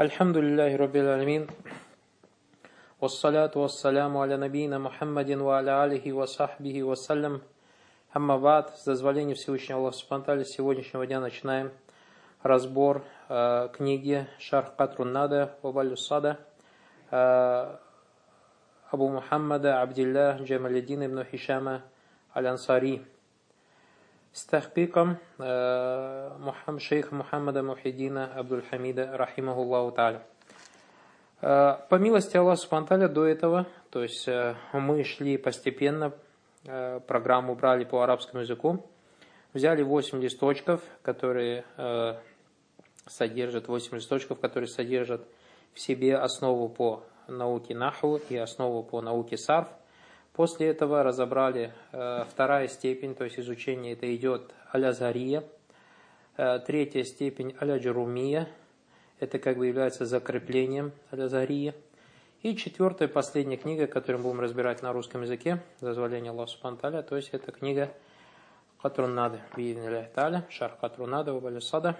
الحمد لله رب العالمين والصلاة والسلام على نبينا محمد وعلى آله وصحبه وسلم Амма бад, с дозволения Всевышнего Аллаха Субтитры сегодняшнего дня начинаем разбор э, книги Шарх Катрун Нада Вабалю Сада э, Абу Мухаммада Абдилля Джамалидин ибн Хишама Аль-Ансари с тахкиком э, шейха Мухаммада Мухиддина Абдуль-Хамида Рахимахуллаху Та'аля. Э, по милости Аллаха Субтитры до этого, то есть э, мы шли постепенно, программу брали по арабскому языку, взяли 8 листочков, которые содержат, 8 листочков, которые содержат в себе основу по науке Наху и основу по науке Сарф – После этого разобрали э, вторая степень, то есть изучение это идет аля-зария. Э, третья степень аля-джарумия, это как бы является закреплением аля-зария. И четвертая, последняя книга, которую мы будем разбирать на русском языке, дозволение Аллаха Субхану то есть это книга Катруннада, Таля, Шар Катрунада, Вабалюсада,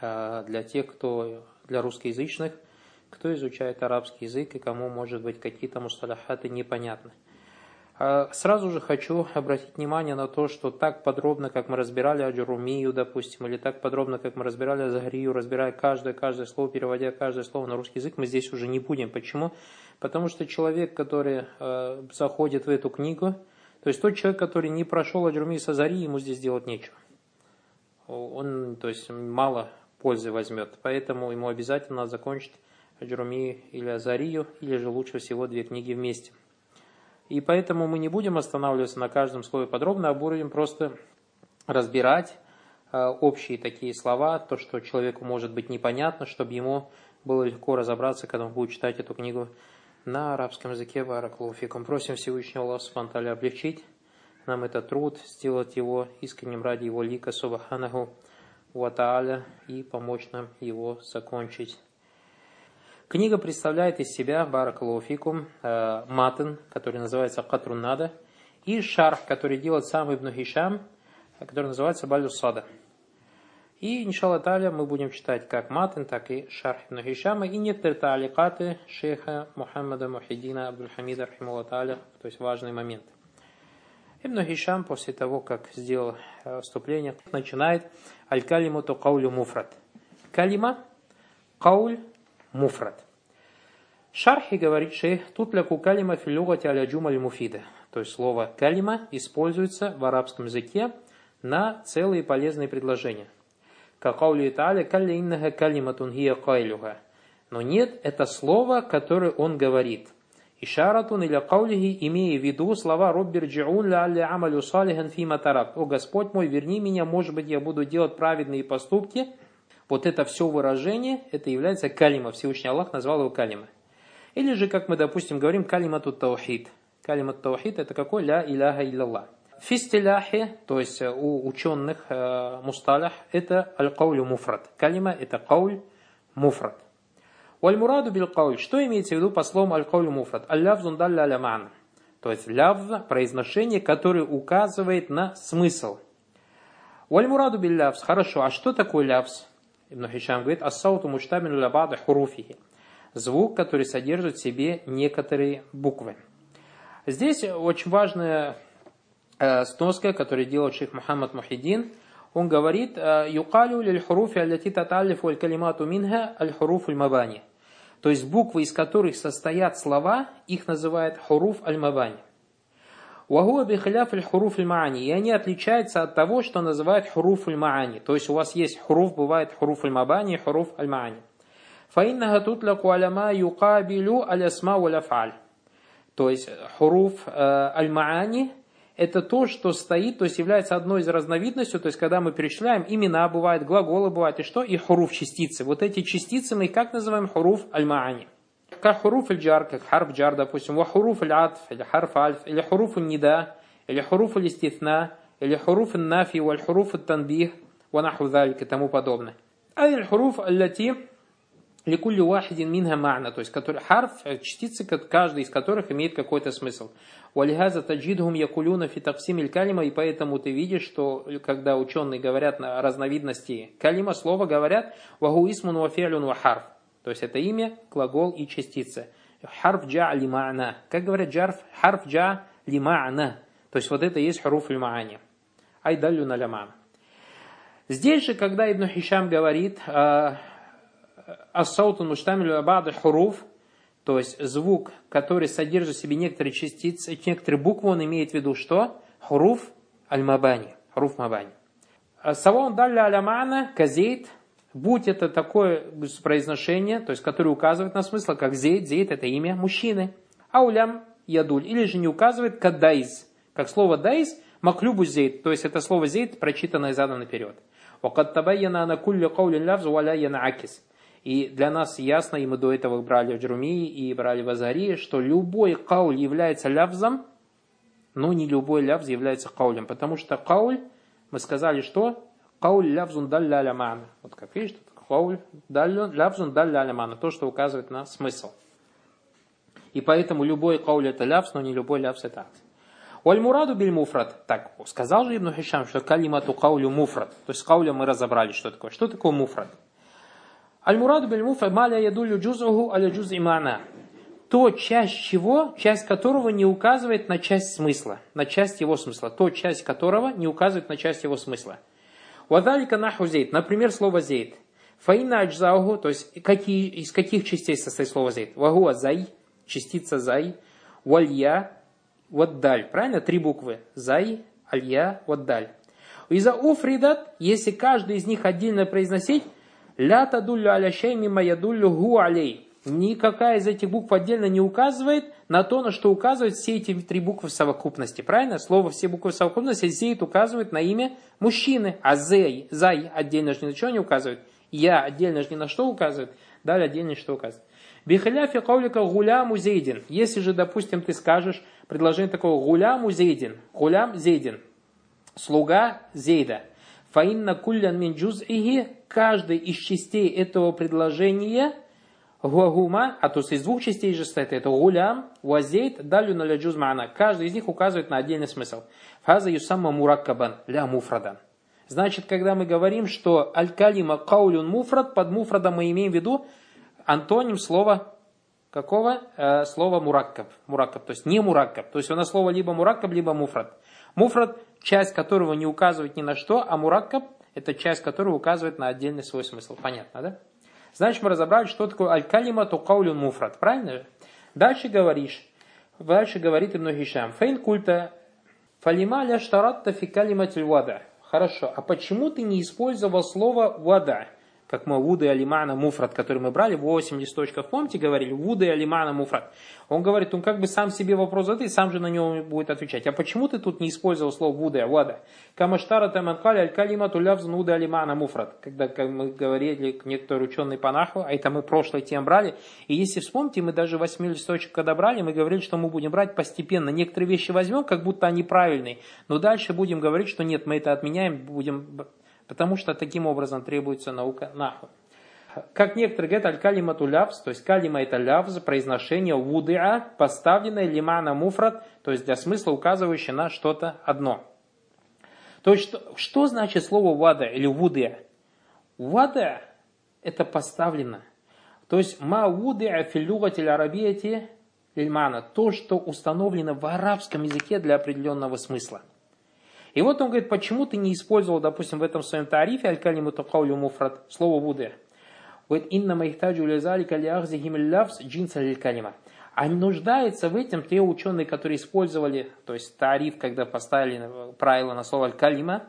э, для тех, кто, для русскоязычных – кто изучает арабский язык и кому, может быть, какие-то мусталахаты непонятны. А сразу же хочу обратить внимание на то, что так подробно, как мы разбирали Аджурумию, допустим, или так подробно, как мы разбирали Азгарию, разбирая каждое, каждое слово, переводя каждое слово на русский язык, мы здесь уже не будем. Почему? Потому что человек, который э, заходит в эту книгу, то есть тот человек, который не прошел Аджурумию с Азарией, ему здесь делать нечего. Он, то есть, мало пользы возьмет. Поэтому ему обязательно надо закончить Аджруми или Азарию, или же лучше всего две книги вместе. И поэтому мы не будем останавливаться на каждом слове подробно, а будем просто разбирать э, общие такие слова, то, что человеку может быть непонятно, чтобы ему было легко разобраться, когда он будет читать эту книгу на арабском языке. Бараклауфикум. Просим Всевышнего Аллаха Субтитры облегчить нам этот труд, сделать его искренним ради его лика Субханаху Ва и помочь нам его закончить. Книга представляет из себя Баракалуфикум э, матен, который называется Катруннада, и шарх, который делает сам Ибн Хишам, который называется Балюсада. И, иншалла таля, мы будем читать как матен, так и шарх Ибн Хишама, и некоторые тааликаты шейха Мухаммада Мухиддина Абдульхамида Рахимулла таля, то есть важные моменты. Ибн Хишам после того, как сделал э, вступление, начинает «Аль-калиму ту каулю муфрат». Калима, кауль, муфрат. Шархи говорит шейх, тут ля калима филюгати аля джумаль муфида. То есть слово калима используется в арабском языке на целые полезные предложения. Какаули та'аля калли иннага калиматун хия кайлюга. Но нет, это слово, которое он говорит. Ишаратун или каулихи, имея в виду слова «Роббир джиун ля амалю салихан фима тарак». «О Господь мой, верни меня, может быть, я буду делать праведные поступки». Вот это все выражение, это является калима. Всевышний Аллах назвал его калима. Или же, как мы, допустим, говорим, калимату таухид. Калимат таухид это какой? Ля иляха илляллах. Фистиляхи, то есть э, у ученых э, мусталях, это аль-каулю муфрат. Калима это кауль муфрат. Валь-мураду бил кауль. Что имеется в виду по словам аль-каулю муфрат? Аль-лавзун далля аля То есть лявз, произношение, которое указывает на смысл. Валь-мураду бил лявз. Хорошо, а что такое лявз? Ибн Хишам говорит, ассауту муштамину лабада хуруфихи. Звук, который содержит в себе некоторые буквы. Здесь очень важная э, сноска, которую делает шейх Мухаммад Мухиддин. Он говорит, э, «Юкалю лиль хуруфи аллати таталифу аль калимату минха аль хуруф мабани». То есть буквы, из которых состоят слова, их называют хуруф аль-мабани. Вагуа бихляф аль-хуруф аль-маани. И они отличаются от того, что называют хуруф аль-маани. То есть у вас есть хуруф, бывает хуруф аль-мабани и хуруф аль-маани. То есть хуруф э, аль-маани это то, что стоит, то есть является одной из разновидностей, то есть когда мы перечисляем имена, бывает, глаголы бывают, и что? И хуруф частицы. Вот эти частицы мы как называем хуруф аль-маани как хуруф аль-джар, как харф джар, допустим, ва хуруф аль-атф, или харф альф, или хуруф аль-нида, или хуруф аль-истithна, или хуруф аль-нафи, валь хуруф аль-танбих, ва наху и тому подобное. А аль-хуруф аль-лати Ликулли вахидин минха ма'на, то есть который, харф, э, частицы, каждый из которых имеет какой-то смысл. Валихаза таджидхум якулюна фи таксимиль калима, и поэтому ты видишь, что когда ученые говорят на разновидности калима, слова говорят ваху исмун ва фи'люн ва харф. То есть это имя, глагол и частица. Харф джа лима'на. Как говорят джарф? Харф джа лима'на. То есть вот это есть харуф лима'ани. Айдалю на ляман. Здесь же, когда Ибн Хишам говорит, а, ассаутун муштамилю абады хуруф, то есть звук, который содержит в себе некоторые частицы, некоторые буквы, он имеет в виду что? Хуруф аль-мабани. Хуруф мабани. Савон далля алямана казейт, будь это такое произношение, то есть которое указывает на смысл, как зейт, зейт это имя мужчины. Аулям ядуль, или же не указывает кадайз, как слово дайз, маклюбу зейт, то есть это слово зейт, прочитанное задом наперед. وقد تبين أن كل قول لفظ ولا ينعكس. И для нас ясно, и мы до этого брали в Джрумии и брали в Азарии, что любой кауль является лявзом, но не любой лявз является каулем. Потому что кауль, мы сказали, что кауль лявзун далля алямана. Вот как видишь, кауль лявзун далля алямана. То, что указывает на смысл. И поэтому любой кауль это лявз, но не любой лявз это акт. Вальмураду биль муфрат. Так, сказал же Ибн Хишам, что калимату каулю муфрат. То есть каулем мы разобрали, что такое. Что такое муфрат? Аль-Мураду бельмуфа маля ядулю джузуху аля джуз имана. То, часть чего, часть которого не указывает на часть смысла, на часть его смысла. То, часть которого не указывает на часть его смысла. Вадалика наху зейд. Например, слово зейд. Фаина аджзауху, то есть какие, из каких частей состоит слово зейд? Вагуа зай, частица зай, валья, ваддаль. Правильно? Три буквы. Зай, алья, ваддаль. Из-за уфридат, если каждый из них отдельно произносить, Ля тадуллю аля шей мимо ядуллю гу алей. Никакая из этих букв отдельно не указывает на то, на что указывают все эти три буквы в совокупности. Правильно? Слово все буквы в совокупности зейт указывает на имя мужчины, а зей, зай отдельно же ни на что не указывает. Я отдельно же ни на что указывает, далее отдельно что указывает. Бихаляфи каулика гуляму зейдин. Если же, допустим, ты скажешь предложение такого гуляму зейдин, гулям зейдин, слуга зейда. Фаинна куллян мин джуз'ихи, каждый из частей этого предложения, гуагума, а то есть из двух частей же стоит, это гулям, вазейт, далю на джуз маана. Каждый из них указывает на отдельный смысл. Фаза юсамма мураккабан, ля муфрадан. Значит, когда мы говорим, что аль-калима каулюн муфрад, под муфрадом мы имеем в виду антоним слова какого? Э, слова мураккаб. Мураккаб, то есть не мураккаб. То есть у нас слово либо мураккаб, либо муфрад. Муфрад, часть которого не указывает ни на что, а мураккаб – это часть которого указывает на отдельный свой смысл. Понятно, да? Значит, мы разобрали, что такое аль-калима тукаулюн муфрад. Правильно же? Дальше говоришь, дальше говорит Ибн Хишам. Фейн культа фалима ля штаратта фи калиматиль вада. Хорошо, а почему ты не использовал слово вада? Как мы Вуды Алимана Муфрат, который мы брали, 8 листочков, помните, говорили, Вуды Алимана Муфрат. Он говорит, он как бы сам себе вопрос задает, сам же на него будет отвечать. А почему ты тут не использовал слово Вуды, Вада? Камаштара Таманкали Аль-Калима Тулявзн Вуды Алимана Муфрат. Когда как мы говорили, некоторые ученые по Наху, а это мы прошлой тем брали. И если вспомните, мы даже 8 листочек когда брали, мы говорили, что мы будем брать постепенно. Некоторые вещи возьмем, как будто они правильные, но дальше будем говорить, что нет, мы это отменяем, будем Потому что таким образом требуется наука наху. Как некоторые говорят, аль-калимату лявз, то есть калима это лявз, произношение вудиа, поставленное лимана муфрат, то есть для смысла указывающее на что-то одно. То есть, что, что значит слово вада или вудиа? Вада это поставлено. То есть, ма вудиа филюгати арабияти лильмана, то, что установлено в арабском языке для определенного смысла. И вот он говорит, почему ты не использовал, допустим, в этом своем тарифе аль-калиму тукаулю муфрат, слово Будды. Говорит, инна маихтаджу лизалика лиахзихим лявс джинса калима. А нуждается в этом те ученые, которые использовали, то есть тариф, когда поставили правило на слово аль-калима,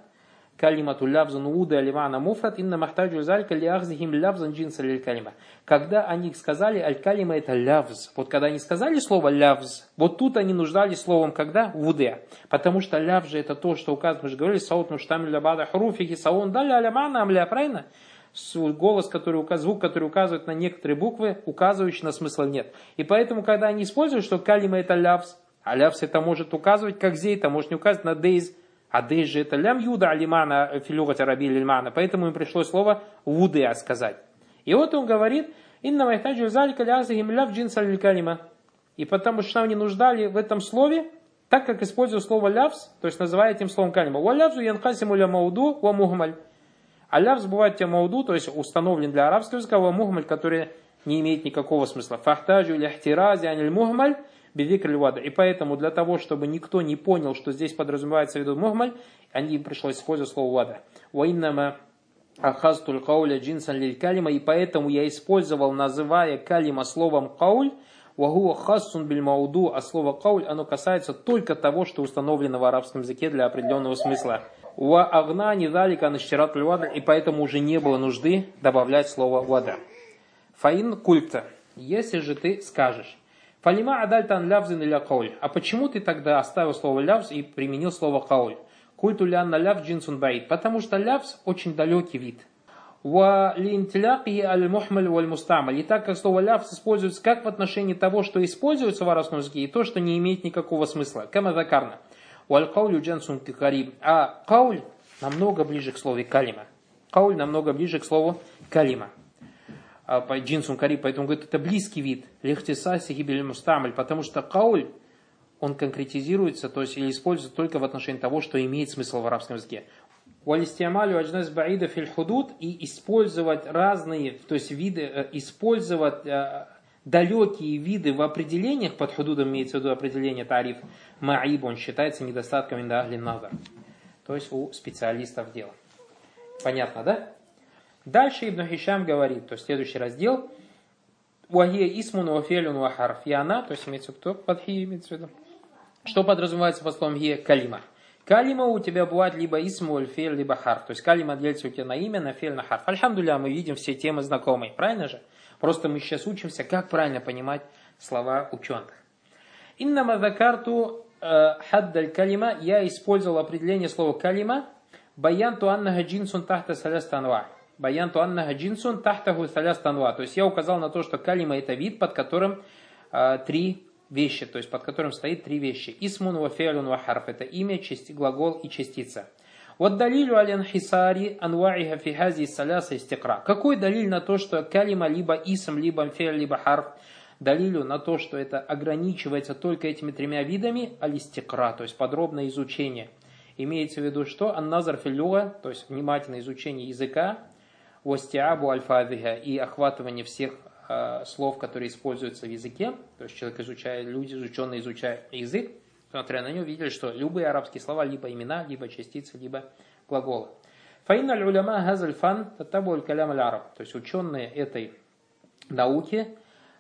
калимату лявзан уда ливана муфрат инна махтаджу залька лиахзихим лявзан джинса калима. Когда они сказали аль-калима это лявз, вот когда они сказали слово лявз, вот тут они нуждались словом когда? Вуде. Потому что лявз же это то, что указывает, мы же говорили, саут муштам лябада хуруфихи саун даля алямана амля, правильно? голос, который указывает, звук, который указывает на некоторые буквы, указывающий на смысл нет. И поэтому, когда они используют, что калима это лявз, а лявз это может указывать как зей, это может не указывать на дейз, а дей же это лям юда алимана филюгат араби лильмана. Поэтому им пришлось слово вудеа сказать. И вот он говорит, Инна яхтаджу залика лязахим ляв джинса калима. И потому что они нуждали в этом слове, так как используют слово лявс, то есть называя этим словом калима. Ва лявзу янхасиму ля мауду ва мухмаль. А лявз бывает тем мауду, то есть установлен для арабского языка, ва мухмаль, который не имеет никакого смысла. Фахтаджу ляхтирази аниль мухмаль бивикр вада. И поэтому для того, чтобы никто не понял, что здесь подразумевается в виду мухмаль, они пришлось использовать слово вада. Ва иннама ахазтуль кауля джинсан лиль калима, и поэтому я использовал, называя калима словом кауль, вахуа хассун биль мауду, а слово кауль, оно касается только того, что установлено в арабском языке для определенного смысла. Ва агна не далика нащират вада, и поэтому уже не было нужды добавлять слово вада. Фаин культа, если же ты скажешь, Фалима адальтан лявзин или кауль. А почему ты тогда оставил слово лявз и применил слово кауль? Культу лянна ляв джинсун баид. Потому что лявз очень далекий вид. Ва линтляки аль мухмаль валь мустамаль. И так как слово лявз используется как в отношении того, что используется в арабском языке, и то, что не имеет никакого смысла. Кама закарна. Валь каулю джинсун кариб. А кауль намного ближе к слову калима. Кауль намного ближе к слову калима по джинсум кариб, поэтому говорит, это близкий вид. Лехтисаси гибель мустамаль, потому что кауль он конкретизируется, то есть или используется только в отношении того, что имеет смысл в арабском языке. Валистиамалю аджнас баида филь и использовать разные, то есть виды, э, использовать э, далекие виды в определениях, под худудом имеется в виду определение тариф маиб, он считается недостатком индахли назар. То есть у специалистов дела. Понятно, да? Дальше Ибн Хишам говорит, то есть следующий раздел, Уахия исмун вафелюн вахарф. И она, то есть имеется кто? Подхи имеется в виду. Что подразумевается по словам гия? Калима. Калима у тебя бывает либо исму, фель, либо харф. То есть калима делится у тебя на имя, на фель, на харф. Альхамдуля, мы видим все темы знакомые, правильно же? Просто мы сейчас учимся, как правильно понимать слова ученых. Иннама закарту э, хаддаль калима. Я использовал определение слова калима. Баянту аннага джинсун тахта салястанва. Баянту аннага джинсун тахтаху салястанва. То есть я указал на то, что калима это вид, под которым э, три вещи, то есть под которым стоит три вещи. Исмун ва фе'лун ва харф. Это имя, части, глагол и частица. Вот далилю ален хисари анваиха фихази саляса истикра. Какой далиль на то, что калима либо исм, либо фе'л, либо харф, далилю на то, что это ограничивается только этими тремя видами, алистикра, то есть подробное изучение. Имеется в виду что? Анназар филюга, то есть внимательное изучение языка, востиабу альфавиха и охватывание всех э, слов, которые используются в языке. То есть человек изучает, люди, изученные изучают язык, смотря на него, видели, что любые арабские слова, либо имена, либо частицы, либо глаголы. Фаин аль-уляма газаль фан татабу калям араб То есть ученые этой науки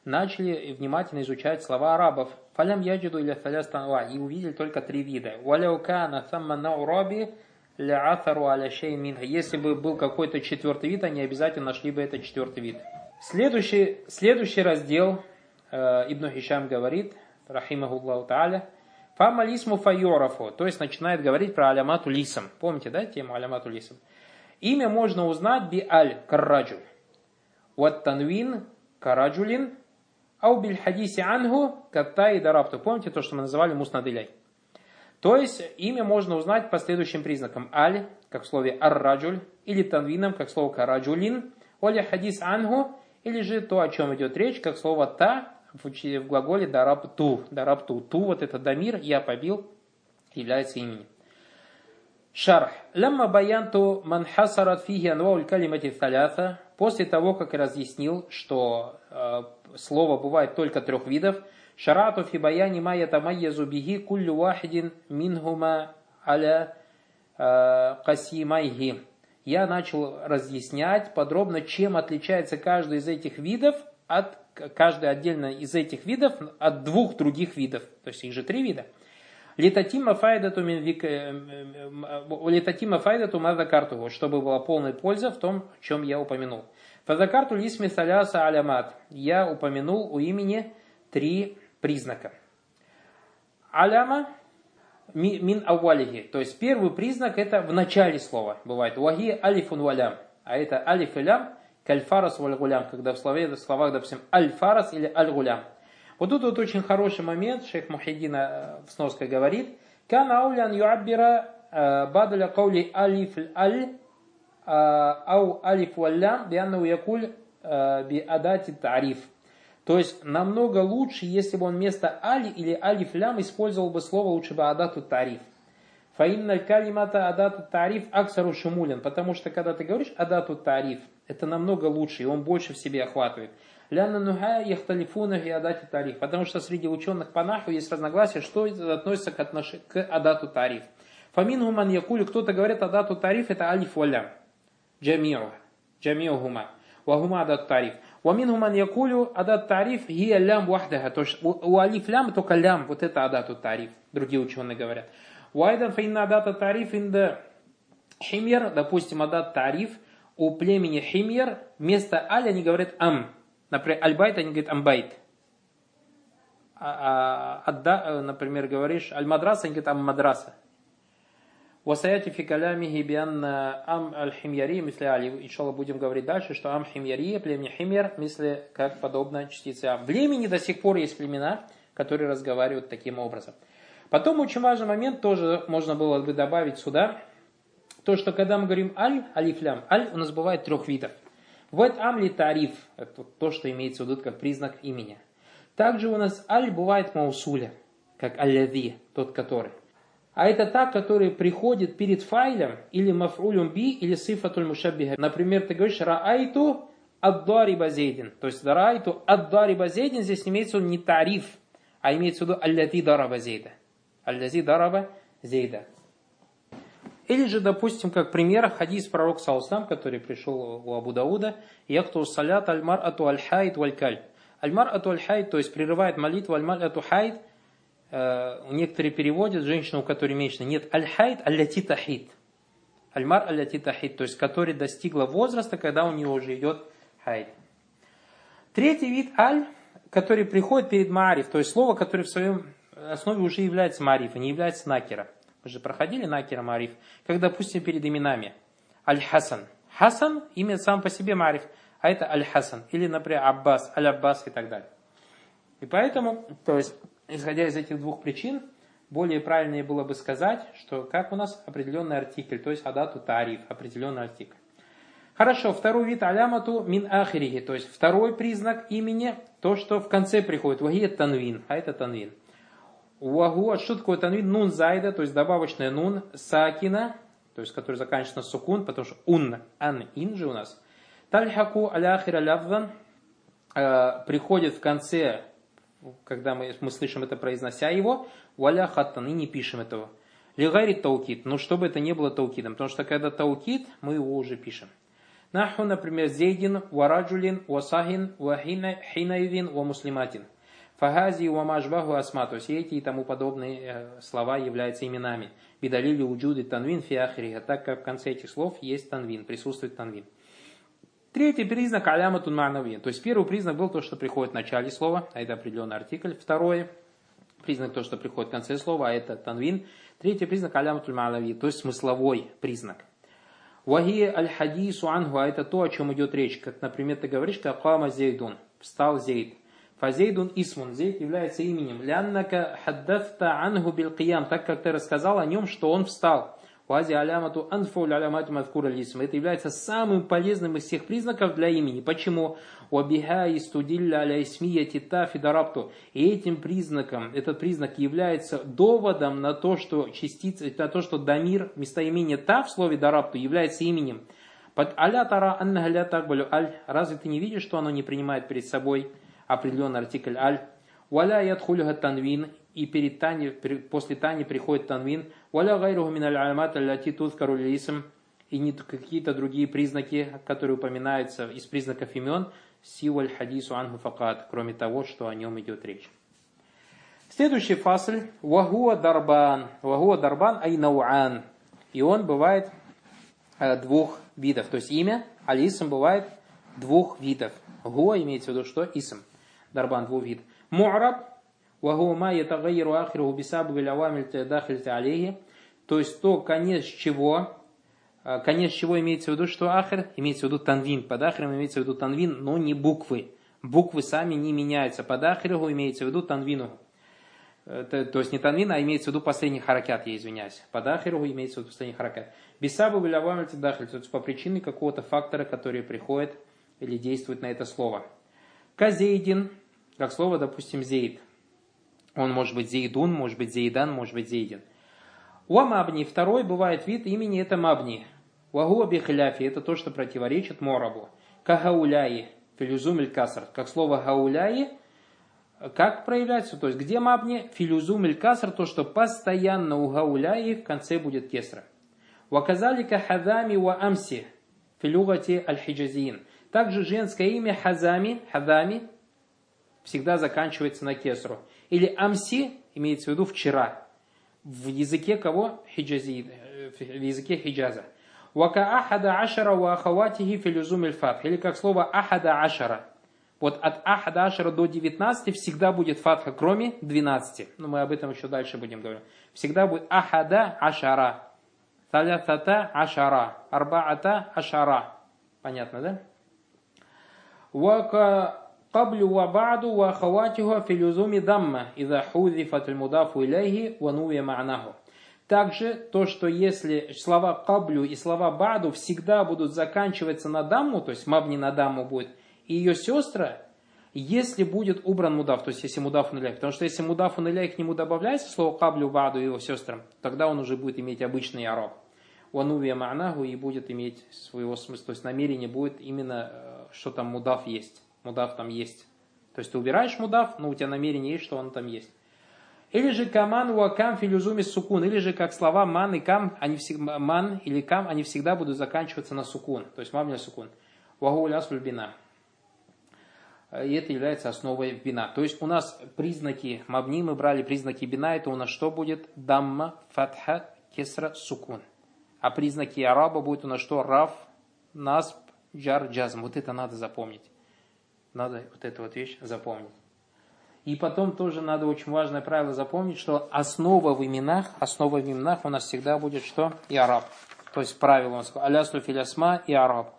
начали внимательно изучать слова арабов. Фалям яджиду или фалястанва и увидели только три вида. Валяукана самма наураби ля'атару аля Если бы был какой-то четвертый вид, они обязательно нашли бы этот четвертый вид. Следующий, следующий раздел э, Ибн Хишам говорит, рахимахуллаху та'аля, Фама лисму файорафу, то есть начинает говорить про алямату лисам. Помните, да, тему алямату лисам? Имя можно узнать би аль карраджу. Вот танвин караджулин, ау биль хадиси анху каттай дарабту. Помните то, что мы называли муснадыляй? То есть имя можно узнать по следующим признакам. Аль, как в слове ар-раджуль, или танвином, как слово караджулин, оля хадис анху, или же то, о чем идет речь, как слово та в глаголе дарабту. Дарабту. Ту, вот это дамир, я побил, является именем. Шарх. Лямма баянту ман хасарат фиги анвауль калимати талята. После того, как разъяснил, что э, слово бывает только трех видов, Фи баяни ма ятамайязу бихи куллю вахидин минхума аля э, касимайхи. Я начал разъяснять подробно, чем отличается каждый из этих видов от каждый отдельно из этих видов от двух других видов. То есть их же три вида. Литатима файдату литатима файдату мазакарту, чтобы была полная польза в том, о чем я упомянул. Фазакарту лисми саляса алямат. Я упомянул у имени три признака. Аляма мин аввалихи. То есть первый признак это в начале слова бывает. Вахи алифун валям. А это алиф и лям кальфарас вальгулям. Когда в слове, в словах, допустим, альфарас или альгулям. Вот тут вот очень хороший момент. Шейх Мухиддина э, в сноской говорит. Кан аулян юаббира э, бадаля каули алиф аль э, ау алиф валям бианну якуль би адати тариф. То есть намного лучше, если бы он вместо али или алиф лям использовал бы слово лучше бы адату тариф. Фаинна калимата адату тариф аксару шумулин. Потому что когда ты говоришь адату тариф, это намного лучше, и он больше в себе охватывает. Ляна нуха яхталифуна и адати тариф. Потому что среди ученых по наху есть разногласия, что относится к, отнош... к адату тариф. Фамин гуман якули, кто-то говорит адату тариф, это алиф валям. Джамиу. Джамиу гума. Вагума адат тариф. Вамин гуман якулю адат тариф гия лям вахдага. То есть у алиф лям только лям, вот это адату тариф. Другие ученые говорят. Вайдан фейна адата тариф инда химьер, допустим, адат тариф, у племени химьер, вместо аль они говорят ам. Например, альбайт они говорят амбайт. А, а, адда, например, говоришь аль-мадраса, они говорят ам-мадраса. Васаяти фи калямихи биан ам аль-химьяри, мисли али. Иншаллах будем говорить дальше, что ам химьяри, племя химьяр, мисли как подобно частице ам. В Лемени до сих пор есть племена, которые разговаривают таким образом. Потом очень важный момент тоже можно было бы добавить сюда. То, что когда мы говорим аль, алифлям, аль у нас бывает трех видов. Вот амли тариф, это то, что имеется в виду как признак имени. Также у нас аль бывает маусуля, как аль тот который. А это та, которая приходит перед файлом или мафрулем би, или сифатуль мушаббиха. Например, ты говоришь раайту аддари базейдин. То есть раайту аддари базейдин здесь имеется не тариф, а имеется в виду аллати дараба зейда. Аллази дараба зейда. Или же, допустим, как пример, хадис пророк Саусам, который пришел у Абу Дауда, яхту салят альмар ату аль-хайд валь-каль. Альмар ату аль-хайд, то есть прерывает молитву, альмар ату Э, некоторые переводят женщину, у которой месячно. Нет, аль-хайд аль-ляти тахид. Альмар аль-ляти тахид, то есть который достигла возраста, когда у нее уже идет хайд. Третий вид аль, который приходит перед мариф, то есть слово, которое в своем основе уже является мариф, а не является накера. Мы же проходили накера мариф, как, допустим, перед именами. Аль-Хасан. Хасан, имя сам по себе мариф, а это Аль-Хасан. Или, например, Аббас, Аль-Аббас и так далее. И поэтому, то есть, исходя из этих двух причин, более правильнее было бы сказать, что как у нас определенный артикль, то есть адату тариф, определенный артикль. Хорошо, второй вид алямату мин ахирихи, то есть второй признак имени, то, что в конце приходит, вахия танвин, а это танвин. Уагу, что такое танвин? Нун зайда, то есть добавочная нун, сакина, то есть который заканчивается на сукун, потому что ун, ан, ин же у нас. Тальхаку аляхира лявдан, э, приходит в конце когда мы, мы слышим это, произнося его, валя хаттан, и не пишем этого. Лигари таукид, но чтобы это не было таукидом, потому что когда таукид, мы его уже пишем. Наху, например, зейдин, вараджулин, васахин, вахина, хинайдин, ва муслиматин. Фагази ва мажбаху асма, то есть эти и тому подобные э, слова являются именами. Бидалили уджуды танвин фиахриха, так как в конце этих слов есть танвин, присутствует танвин. Третий признак аляматун ма'нави. То есть первый признак был то, что приходит в начале слова, а это определенный артикль. Второй признак то, что приходит в конце слова, а это танвин. Третий признак аляматун ма'нави, то есть смысловой признак. Вахи аль-хадису анху, а это то, о чем идет речь. Как, например, ты говоришь, какама зейдун, встал зейд. Фазейдун исмун, зейд является именем. Ляннака хаддафта анху бил так как ты рассказал о нем, что он встал. Вази алямату анфауль алямату мадкура лисм. Это является самым полезным из всех признаков для имени. Почему? Уабиха и студилля аля исмияти тафи дарапту. И этим признаком, этот признак является доводом на то, что частица, на то, что дамир, местоимение та в слове дарапту является именем. Под аля тара анна ля такбалю аль. Разве ты не видишь, что оно не принимает перед собой определенный артикль аль? Валя ядхулюха танвин. И перед тани, после тани приходит танвин. Валя гайруху мин аль-аламат аллати тузкару лисм. И не какие-то другие признаки, которые упоминаются из признаков имен. Сиваль хадису анху факат. Кроме того, что о нем идет речь. Следующий фасль. Вахуа дарбан. Вахуа дарбан ай науан. И он бывает э, двух видов. То есть имя алисм бывает двух видов. Гуа имеется в виду что? Исм. Дарбан двух видов. Му'раб Ваху ма ятагайру ахиру бисабу вилявамиль дахиль алейхи. То есть то, конец чего, а, конец чего имеется в виду, что ахир, имеется в виду танвин. Под ахиром имеется в виду танвин, но не буквы. Буквы сами не меняются. Под ахиру имеется в виду танвину. Это, то есть не танвин, а имеется в виду последний харакят, я извиняюсь. Под ахиру имеется в виду последний харакят. Бисабу вилявамиль дахиль. То есть по причине какого-то фактора, который приходит или действует на это слово. Казейдин, как слово, допустим, зейд. Он может быть зейдун, может быть зейдан, может быть зейдин. Уа мабни, второй бывает вид имени, это мабни. Вагуа бихляфи, это то, что противоречит морабу. Кагауляи, филюзум каср. Как слово гауляи, как проявляется? То есть, где мабни? Филюзум каср, то, что постоянно у гауляи в конце будет кесра. Ваказалика хадами ва амси, филюгати аль-хиджазиин. Также женское имя хазами, хадами, всегда заканчивается на кесру. Или амси, имеется в виду вчера. В языке кого? Хиджази, э, в языке хиджаза. Вака ахада ашара ва ахаватихи филюзум фатх. Или как слово ахада ашара. Вот от ахада ашара до 19 всегда будет фатха, кроме 12. Но мы об этом еще дальше будем говорить. Всегда будет ахада ашара. Талятата ашара. Арбаата ашара. Понятно, да? Вака قبل وبعد وأخواتها في لزوم ضمة إذا حذفت المضاف إليه ونوي معناه. Также то, что если слова каблю и слова баду всегда будут заканчиваться на даму, то есть мабни на даму будет, и ее сестра, если будет убран мудаф, то есть если мудаф нуля. Потому что если мудаф нуля к нему добавляется слово каблю, баду и его сестрам, тогда он уже будет иметь обычный араб. Ванувия ма'наху и будет иметь своего смысла, то есть намерение будет именно, э, что там мудаф есть мудав там есть. То есть ты убираешь мудав, но у тебя намерение есть, что он там есть. Или же каман уакам филюзуми сукун, или же как слова ман и кам, они всегда, ман или кам, они всегда будут заканчиваться на сукун, то есть мабня сукун. Вагуляс бина. И это является основой бина. То есть у нас признаки мабни, мы брали признаки бина, это у нас что будет? Дамма, фатха, кесра, сукун. А признаки араба будет у нас что? Раф, насб, джар, джазм. Вот это надо запомнить. Надо вот эту вот вещь запомнить. И потом тоже надо очень важное правило запомнить, что основа в именах, основа в именах у нас всегда будет что? И араб. То есть правило у нас аляслу филясма и араб.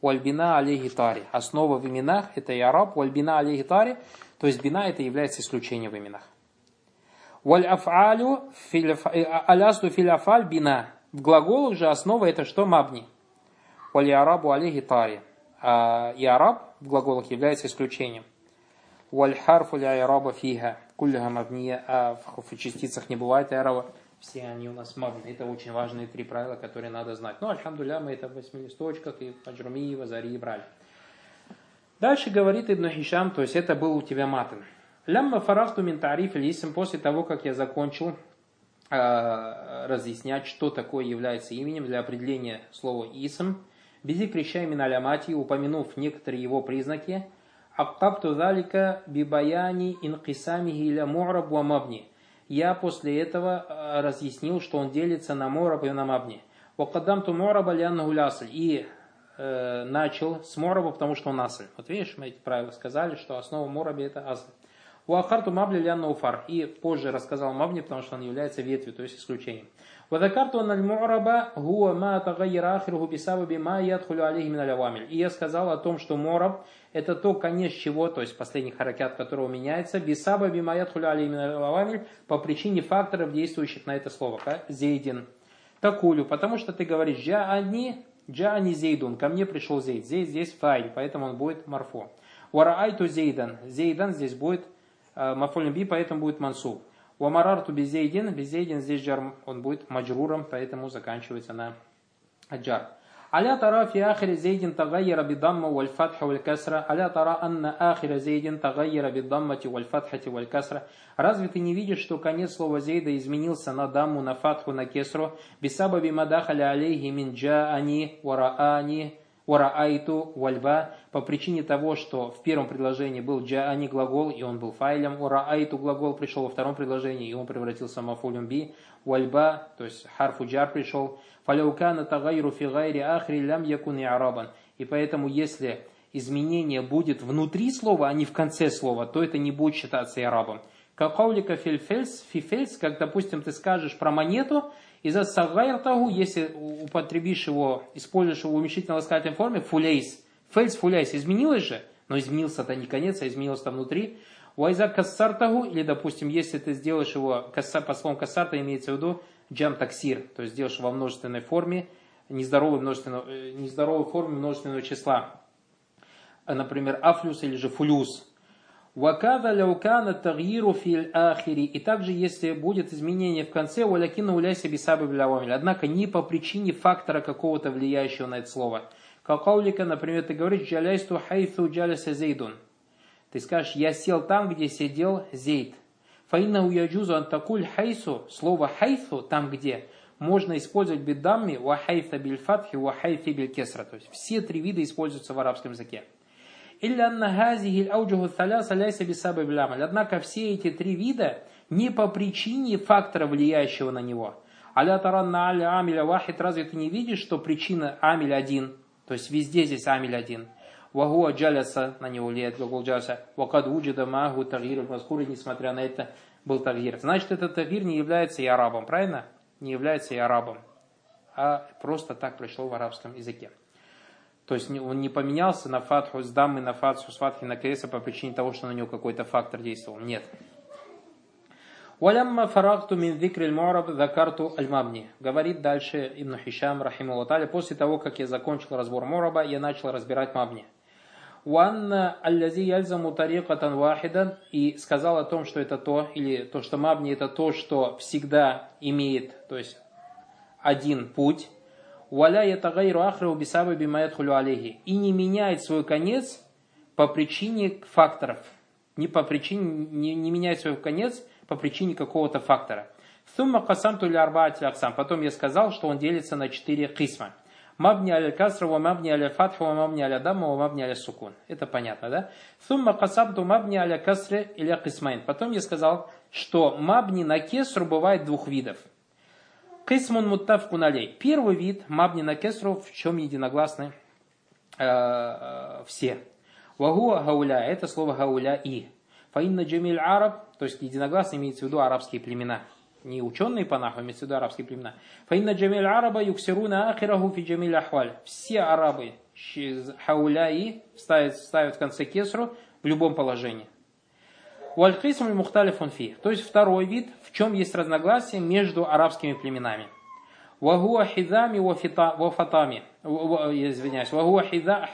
Уальбина алейхи тари. Основа в именах это и араб. Уальбина алейхи тари. То есть бина это является исключением в именах. Валь афалю э, аляслу филяфаль бина. В глаголах же основа это что? Мабни. Валь арабу алейхи тари. А, и араб в глаголах является исключением. Вальхарфу ля араба фиха. Кулляха мабния. А в частицах не бывает араба. Все они у нас мабны. Это очень важные три правила, которые надо знать. Ну, альхамдуля, мы это в восьми листочках и в Аджруми, и в Азари брали. Дальше говорит Ибн Хишам, то есть это был у тебя матан. Лямма фарафту мин тариф лисм, после того, как я закончил э, разъяснять, что такое является именем для определения слова исм, Безикри шаймин алямати, упомянув некоторые его признаки, Аккабту залика бибаяни инкисамихи иля му'раб ва. Я после этого э, разъяснил, что он делится на му'раб и на мабни. Вакаддамту му'раба ляннаху лясль. И э, начал с му'раба, потому что он асль. Вот видишь, мы эти правила сказали, что основа му'раби это асль. Уахарту мабли лянна уфар. И позже рассказал мабни, потому что он является ветвью, то есть исключением. وذكرت أن المعرب هو ما تغير آخره بسبب ما يدخل عليه من الأوامل. И я сказал о том, что мораб это то конец чего, то есть последний харакят которого меняется, бисаба бима ядхуля алейхи мин по причине факторов, действующих на это слово. Зейдин. Такулю, потому что ты говоришь джа они, джа они зейдун, ко мне пришел зейд. Здесь, здесь файль, поэтому он будет марфо. Вараайту зейдан. Зейдан здесь будет э, мафулин би, поэтому будет мансуб. Вамарарту безейдин, безейдин здесь джар, он будет маджруром, поэтому заканчивается на аджар. ألا ترى في آخر زيد تغير بالضمة والفتحة والكسرة ألا ترى أن آخر زيد تغير بالضمة والفتحة والكسرة Разве ты не видишь, что конец слова Зейда изменился на даму, на фатху, на кесру? Бисабаби мадахаля алейхи мин джаани, вараани, Ураайту вальба по причине того, что в первом предложении был джаани глагол, и он был файлем. Ураайту глагол пришел во втором предложении, и он превратился в мафулюм би. Вальба, то есть харфу джар пришел. Фаляукана тагайру фи гайри ахри лям якуни арабан. И поэтому, если изменение будет внутри слова, а не в конце слова, то это не будет считаться арабом. Как каулика фильфельс, фифельс, как, допустим, ты скажешь про монету, и за сагайртаху, если употребишь его, используешь его в уменьшительно-ласкательной форме, фулейс, фельс фуляйс, изменилось же, но изменился-то не конец, а изменился-то внутри. Уайза кассартаху, или, допустим, если ты сделаешь его, по словам кассарта имеется в виду джам таксир, то есть сделаешь во множественной форме, нездоровой, множественной, э, нездоровой форме множественного числа. например, афлюс или же фулюс. Вакада ляукана тагиру фил ахири. И также, если будет изменение в конце, валякина уляйся бисабы блявамиль. Однако не по причине фактора какого-то влияющего на это слово. Как каулика, например, ты говоришь, джаляйсту хайθу джаляся зейдун. Ты скажешь, я сел там, где сидел зейд. Фаинна уяджузу антакуль хайсу, слово хайсу, там где, можно использовать бидамми вахайфа бильфатхи вахайфи билькесра. То есть все три вида используются в арабском языке. Однако все эти три вида не по причине фактора, влияющего на него. Аля таранна аля амиля вахид, разве ты не видишь, что причина амиль один? То есть везде здесь амиль один. Вагуа джаляса, на него влияет глагол джаляса. Вакад уджида магу тагир мазкур, несмотря на это, был тагир. Значит, этот тагир не является и арабом, правильно? Не является и арабом, а просто так пришло в арабском языке. То есть он не поменялся на фатху с дамы на фатху с фатхи на креса по причине того, что на него какой-то фактор действовал. Нет. Валямма фарахту мин викриль муараб закарту аль-мабни. Говорит дальше Ибн Хишам, рахиму После того, как я закончил разбор мураба, я начал разбирать мабни. Уанна аллази яльзаму тариqatan вахидан и сказал о том, что это то, или то, что мабни это то, что всегда имеет, то есть один путь, Валя ятагайру ахрау бисаба бимаятхулю алейхи. И не меняет свой конец по причине факторов. Не, по причине, не, не меняет свой конец по причине какого-то фактора. ثم قسمته إلى أربعة أقسام. Потом я сказал, что он делится на четыре кисма. مبني على كسرة, ومبني على فتحة, ومبني على ضمة, ومبني على سكون. Это понятно, да? ثم قسمت المبني على الكسر إلى قسمين. Потом я сказал, что مبني на кесру бывает двух видов. قسم متفق عليه. Первый вид مبني на кесру, в чем единогласны э, все. Вагуа гауля, это слово гауля и. Фаинна джамиль араб, то есть единогласно имеется в виду арабские племена. Не ученые по наху, имеется в виду арабские племена. Фаинна джамиль араба юксируна ахираху фи джамиль ахваль. Все арабы хауля и ставят, ставят в конце кесру в любом положении. Валькисм мухталифун фи. То есть второй вид, в чем есть разногласие между арабскими племенами. Вагуа хидами ва фатами. Извиняюсь. Вагуа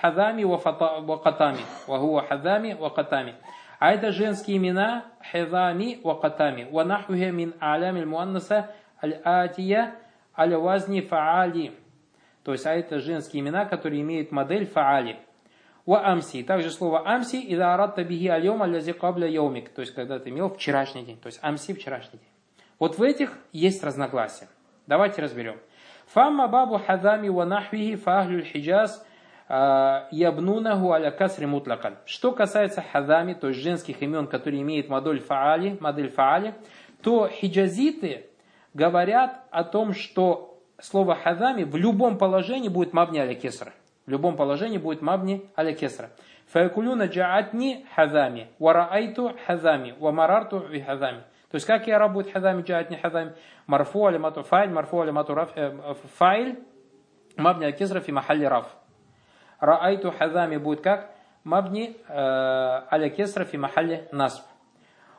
хадами ва катами. Вагуа хадами ва катами. А это женские имена хидами ва катами. Ва нахвихе мин алями муаннаса аль-атия аль-вазни фаали. То есть, а это женские имена, которые имеют модель фаали. Ва амси. Также слово амси и аратта биги альем алязи кабля йомик. То есть, когда ты имел вчерашний день. То есть, амси вчерашний день. Вот в этих есть разногласия. Давайте разберем. Фамма бабу хадами ва нахвихи фахлюль хиджаз а, ябнунаху аля касри мутлакан. Что касается хадами, то есть женских имен, которые имеют модель фаали, модель фаали, то хиджазиты говорят о том, что слово хадами в любом положении будет мабни аля кесра. В любом положении будет мабни аля кесра. Фаякулюна джаатни хазами, вараайту хазами, вамарарту ви хазами. То есть как я будет хазами, джаатни хазами, марфу алимату файль, марфу алимату раф, э, файль, мабни аля кесра фи махалли раф. Раайту хазами будет как? Мабни э, аля кесра фи махалли насб.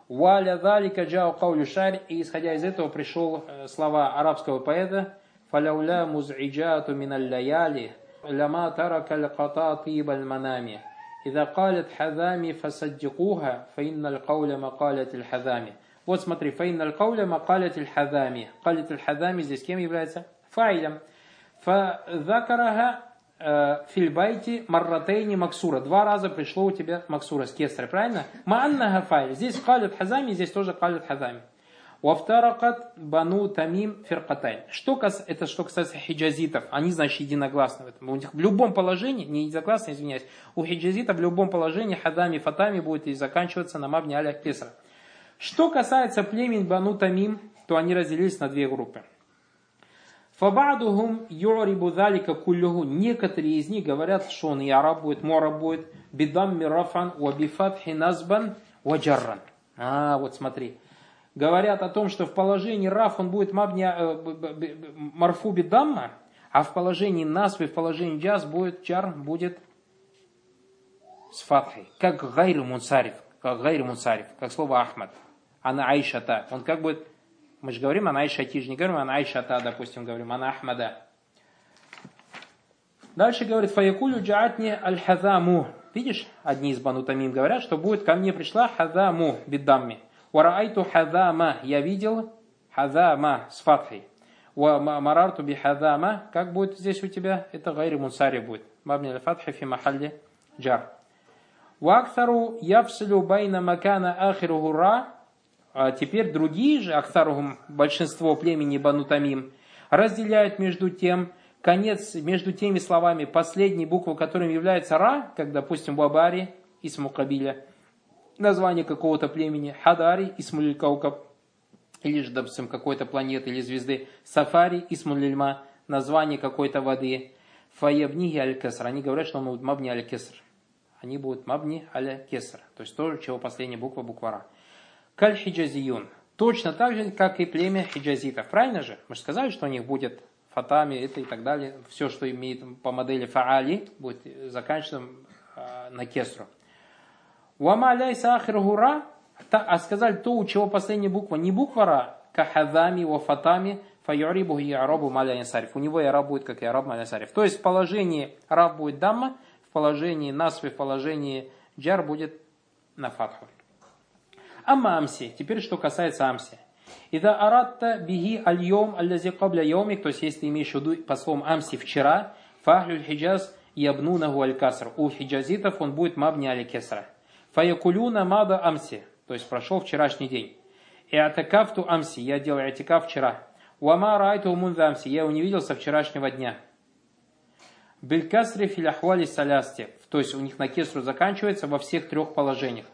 Валя залика джау каулю шарь. И исходя из этого пришел э, слова арабского поэта. Фаляуля муз'iджату миналь лаяли. لما ترك القطا طيب المنام إذا قالت حذامي فصدقوها فإن القول مقالة الحذامي Вот смотри, فإن القول مقالة الحذامي قالة الحذامي здесь кем является? Файлем. فذكرها фильбайте марратейни максура. Два раза пришло у тебя максура с кесрой, правильно? Маанна файль. Здесь калит хазами, здесь тоже калит хазами. Вафтаракат бану тамим фиркатайн. Что кас... Это что касается хиджазитов. Они, значит, единогласны в этом. У них в любом положении, не единогласно, извиняюсь, у хиджазитов в любом положении хадами фатами будет и заканчиваться на мабне аля кесра. Что касается племен бану тамим, то они разделились на две группы. Фабадухум юрибу залика куллюху. Некоторые из них говорят, что он и араб будет, мораб будет. Бидам мирафан, вабифатхи назбан, ваджарран. А, вот смотри говорят о том, что в положении раф он будет мабня, э, марфу бидамма, а в положении насвы, в положении джаз будет чар, будет с фатхой. Как гайру мунсариф, как гайру мунсариф, как слово Ахмад. Она айшата. Он как будет, мы же говорим, она айшати, же не говорим, она айшата, допустим, говорим, она Ахмада. Дальше говорит, фаякулю джаатни аль-хазаму. видишь, одни из Бану Тамим говорят, что будет ко мне пришла хазаму биддамми. Вараайту хазама, я видел хазама с фатхой. Ва марарту би хазама, как будет здесь у тебя? Это гайри мунсари будет. Мабни аль-фатхи фи махалли جار. وأكثر يفصل بين ما كان آخره راء. А теперь другие же, أكثرهم, большинство племени Бану Тамим, разделяют между тем, конец между теми словами, последней буквы, которым является Ра, как, допустим, وبار, اسم قبيلة, название какого-то племени, حضار, اسم الكوكب, или же, допустим, какой-то планеты или звезды, سفار, اسم название какой-то воды, Фаябниги Аль-Кеср. Они говорят, что он будет Мабни Аль-Кеср. Они будут Мабни Аль-Кеср. То есть то, чего последняя буква, буква Ра. Каль-Хиджазиюн. Точно так же, как и племя хиджазитов. Правильно же? Мы же сказали, что у них будет фатами, это и так далее. Все, что имеет по модели фаали, будет заканчиваться э, на кесру. Уама ляйса ахиргура, а сказали то, у чего последняя буква не буква ра, кахадами, ва фатами, фаюрибу и арабу маля У него и араб будет, как и араб маля То есть в положении раб будет дамма, в положении насфи, в положении джар будет на фатху. Амма амси. Теперь, что касается амси. Ида аратта биги аль-йом аллази кабля йомик, то есть если ты имеешь в виду по словам амси вчера, фахлюль хиджаз ябнунаху аль-каср. У хиджазитов он будет мабни аль-кесра. Фаякулюна мада амси, то есть прошел вчерашний день. И атакафту амси, я делал атикав вчера. Уама райту мунза амси, я его не видел со вчерашнего дня. Белькасри филяхвали салясти, то есть у них на кесру заканчивается во всех трех положениях.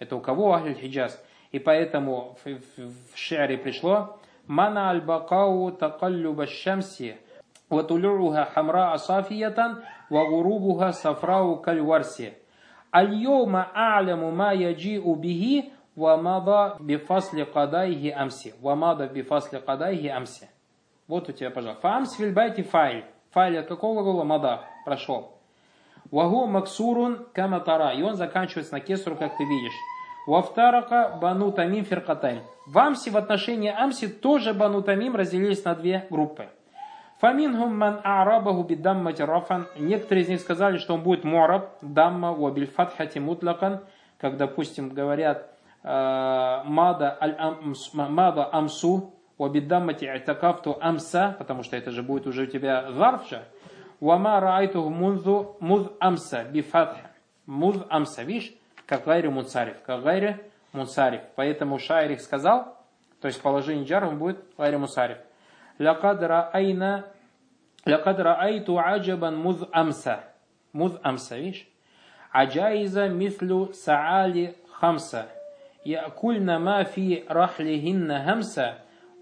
Это у кого Ахль Хиджаз? И поэтому в, в, в шаре пришло «Мана аль-бакау такаллюба шамси, ватулюруха хамра асафиятан, вагурубуха сафрау кальварси». Аль-йома а'ляму ма яджи'у бихи, вамада бифасли кадайхи амси. Вамада бифасли кадайхи амси. Вот у тебя, пожалуйста. Фамс фильбайте файль. Файль от какого глагола? Мада. Прошел. Вагу максурун каматара. И он заканчивается на кесру, как ты видишь. Вафтарака бану тамим фиркатайн. В Амси в отношении Амси тоже бану тамим разделились на две группы. Фамингум ман арабаху бидаммати рафан. Некоторые из них сказали, что он будет муараб, дамма уабиль фатхати мутлакан, как, допустим, говорят э, мада, мада амсу, уабидаммати атакафту амса, потому что это же будет уже у тебя зарфша. Вама раайтуху мунзу муз амса бифатха. Муз амса, видишь? как гайри мунсариф, как гайри мунсариф. Поэтому шайрих сказал, то есть положение джар он будет гайри мунсариф. Лякад раайна Лякад раайту аджабан муз амса. Муз амса, видишь? Аджаиза мислю саали хамса. يأكلن ما في رحلهن همسا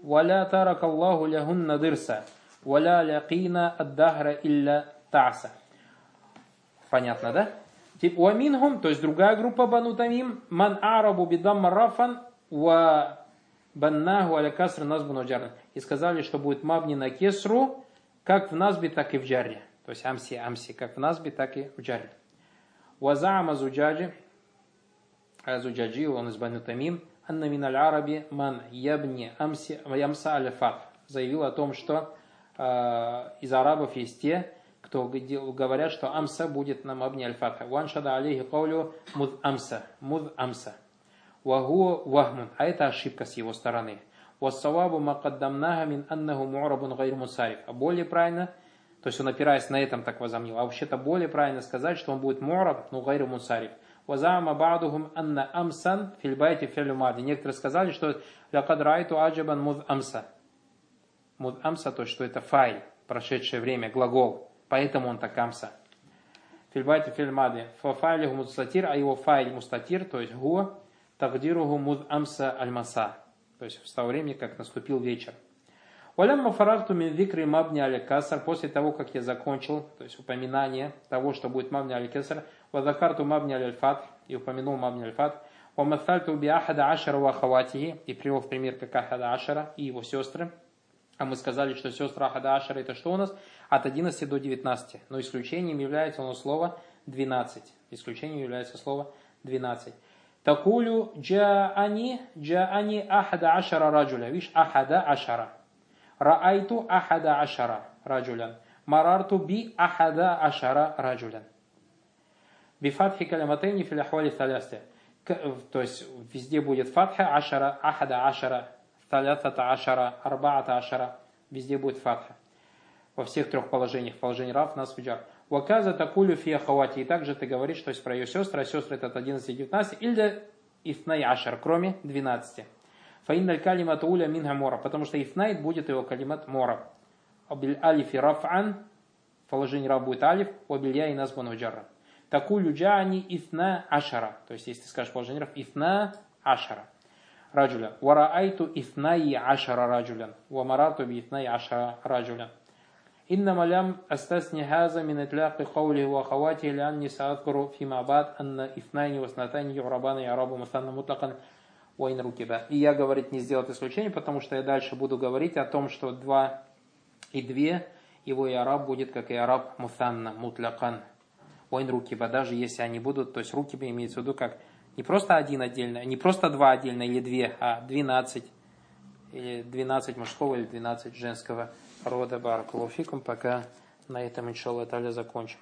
ولا ترك الله لهن ضرسا ولا لقينا الدهر إلا تعسا. Понятно, да? Типа уаминхум, то есть другая группа бану тамим, ман арабу бидам марафан ва баннаху аля каср назбу наджарна. И сказали, что будет мабни на кесру, как в назбе, так и в джарре. То есть амси, амси, как в назбе, так и в джарре. Вазаама зуджаджи, а зуджаджи, он из бану тамим, анна мин аль араби ман ябни амси, ямса аля фат. Заявил о том, что э, из арабов есть те, кто говорят, что амса будет на мабни аль-фатха. Ваншада алейхи каулю муд амса. Муд амса. Вагу вахмун. А это ошибка с его стороны. Вассавабу макаддамнага мин аннаху му'рабун гайр мусариф. А более правильно, то есть он опираясь на этом так возомнил. А вообще-то более правильно сказать, что он будет му'раб, но гайр мусариф. Вазама ба'духум анна амсан фильбайте филюмади. Некоторые сказали, что лякад райту аджабан муд амса. Муд амса, то есть что это файль, прошедшее время, глагол. Поэтому он так камса. Фильбайте фильмади. Фафайлиху мустатир, а его файль мустатир, то есть гу, тагдиругу муд амса альмаса. То есть с того времени, как наступил вечер. Валямма фарахту мин викри мабни аля касар. После того, как я закончил, то есть упоминание того, что будет мабни аля касар, вазакарту мабни аля фат, и упомянул мабни аля фат, вамасальту би ахада ашара вахаватихи, и привел в пример как ахада ашара и его сестры. А мы сказали, что сестра Ахада Ашара это что у нас? От 11 до 19. Но исключением является оно слово 12. Исключением является слово 12. Такулю джаани джаани ахада ашара раджуля. Видишь, ахада ашара. Раайту ахада ашара раджулян. Марарту би ахада ашара раджулян. Бифатхи каляматейни фил ахвали талясте. То есть везде будет фатха, ашара, ахада, ашара, талятата, ашара, арбаата, ашара. Везде будет фатха. Во всех трех положениях. Положение рав, нас, фиджар. Ваказа такулю фи ахавати. И также ты говоришь, то есть про ее сестры, а сестры это от 11 и 19. Или ифнай ашар, кроме 12. Фаинналь калимат уля минха мора. Потому что ифнайт будет его калимат мора. Абиль алифи раф'ан. Положение раб будет алиф. Абилья и нас бануджарра. Такулю джани ифна ашара. То есть, если ты скажешь положение раб, ифна ашара. Раджуля. Вараайту ифнаи ашара раджулян. Вамарату би ифнаи ашара раджулян. إنما لم أستثني هذا من إطلاق قوله وأخواته لأني سأذكر فيما بعد أن اثنين واثنتين يعربان يعرب مثنى مطلقا وإن рукиба. И я говорить не сделать исключение, потому что я дальше буду говорить о том, что два и две, его и араб будет как и араб мутанна, мутлякан. Войн рукиба, даже если они будут, то есть рукиба имеется в виду как не просто один отдельно, не просто два отдельно или две, а двенадцать, или двенадцать мужского или двенадцать женского рода Баракулуфикум, пока на этом, иншаллах, закончим.